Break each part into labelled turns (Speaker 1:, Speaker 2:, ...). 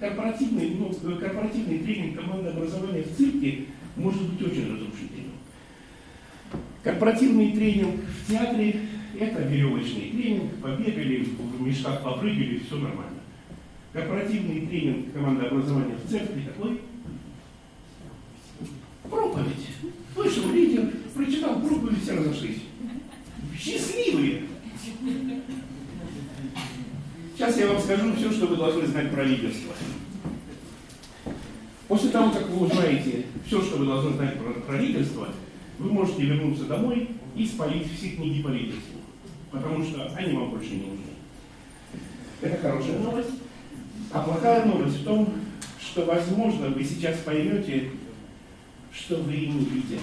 Speaker 1: корпоративный, ну, корпоративный тренинг команды образования в цирке может быть очень разрушительным. Корпоративный тренинг в театре – это веревочный тренинг, побегали, в мешках попрыгали, все нормально. Корпоративный тренинг команды образования в церкви такой проповедь. Вышел лидер, прочитал проповедь, все разошлись. Сейчас я вам скажу все, что вы должны знать про лидерство. После того, как вы узнаете все, что вы должны знать про, про лидерство, вы можете вернуться домой и спалить все книги по лидерству. Потому что они вам больше не нужны. Это хорошая новость. А плохая новость в том, что, возможно, вы сейчас поймете, что вы не лидер.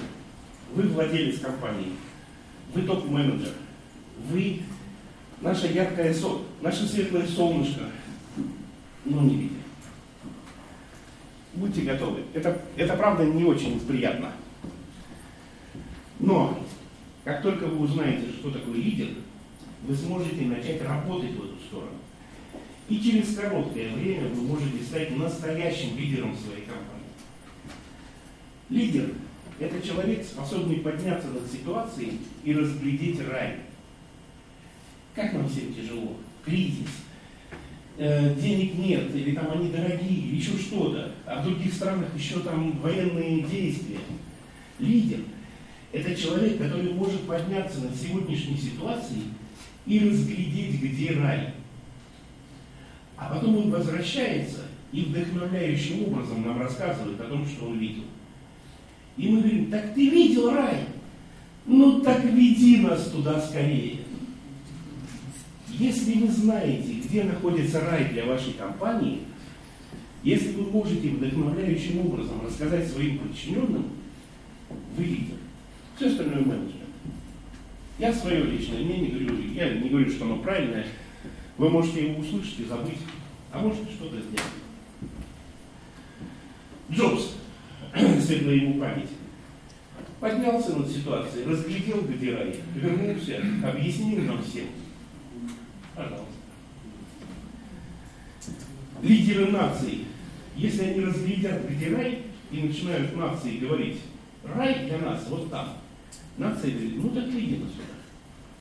Speaker 1: Вы владелец компании. Вы топ-менеджер. Вы наша яркая соль, наше светлое солнышко, но не лидер. Будьте готовы. Это, это правда не очень приятно. Но, как только вы узнаете, что такое лидер, вы сможете начать работать в эту сторону. И через короткое время вы можете стать настоящим лидером своей компании. Лидер – это человек, способный подняться над ситуацией и разглядеть рай. Всем тяжело? Кризис. Э, денег нет, или там они дорогие, или еще что-то. А в других странах еще там военные действия. Лидер – это человек, который может подняться над сегодняшней ситуацией и разглядеть, где рай. А потом он возвращается и вдохновляющим образом нам рассказывает о том, что он видел. И мы говорим, так ты видел рай? Ну так веди нас туда скорее. Если вы знаете, где находится рай для вашей компании, если вы можете вдохновляющим образом рассказать своим подчиненным, вы лидер. Все остальное менеджмент. Я свое личное мнение говорю, я не говорю, что оно правильное. Вы можете его услышать и забыть, а можете что-то сделать. Джобс, светлая ему память, поднялся над ситуацией, разглядел, где рай, вернулся, объяснил нам всем. Пожалуйста. Лидеры наций, если они разглядят, где рай, и начинают нации говорить, рай для нас вот там, Нация говорит, ну так иди сюда.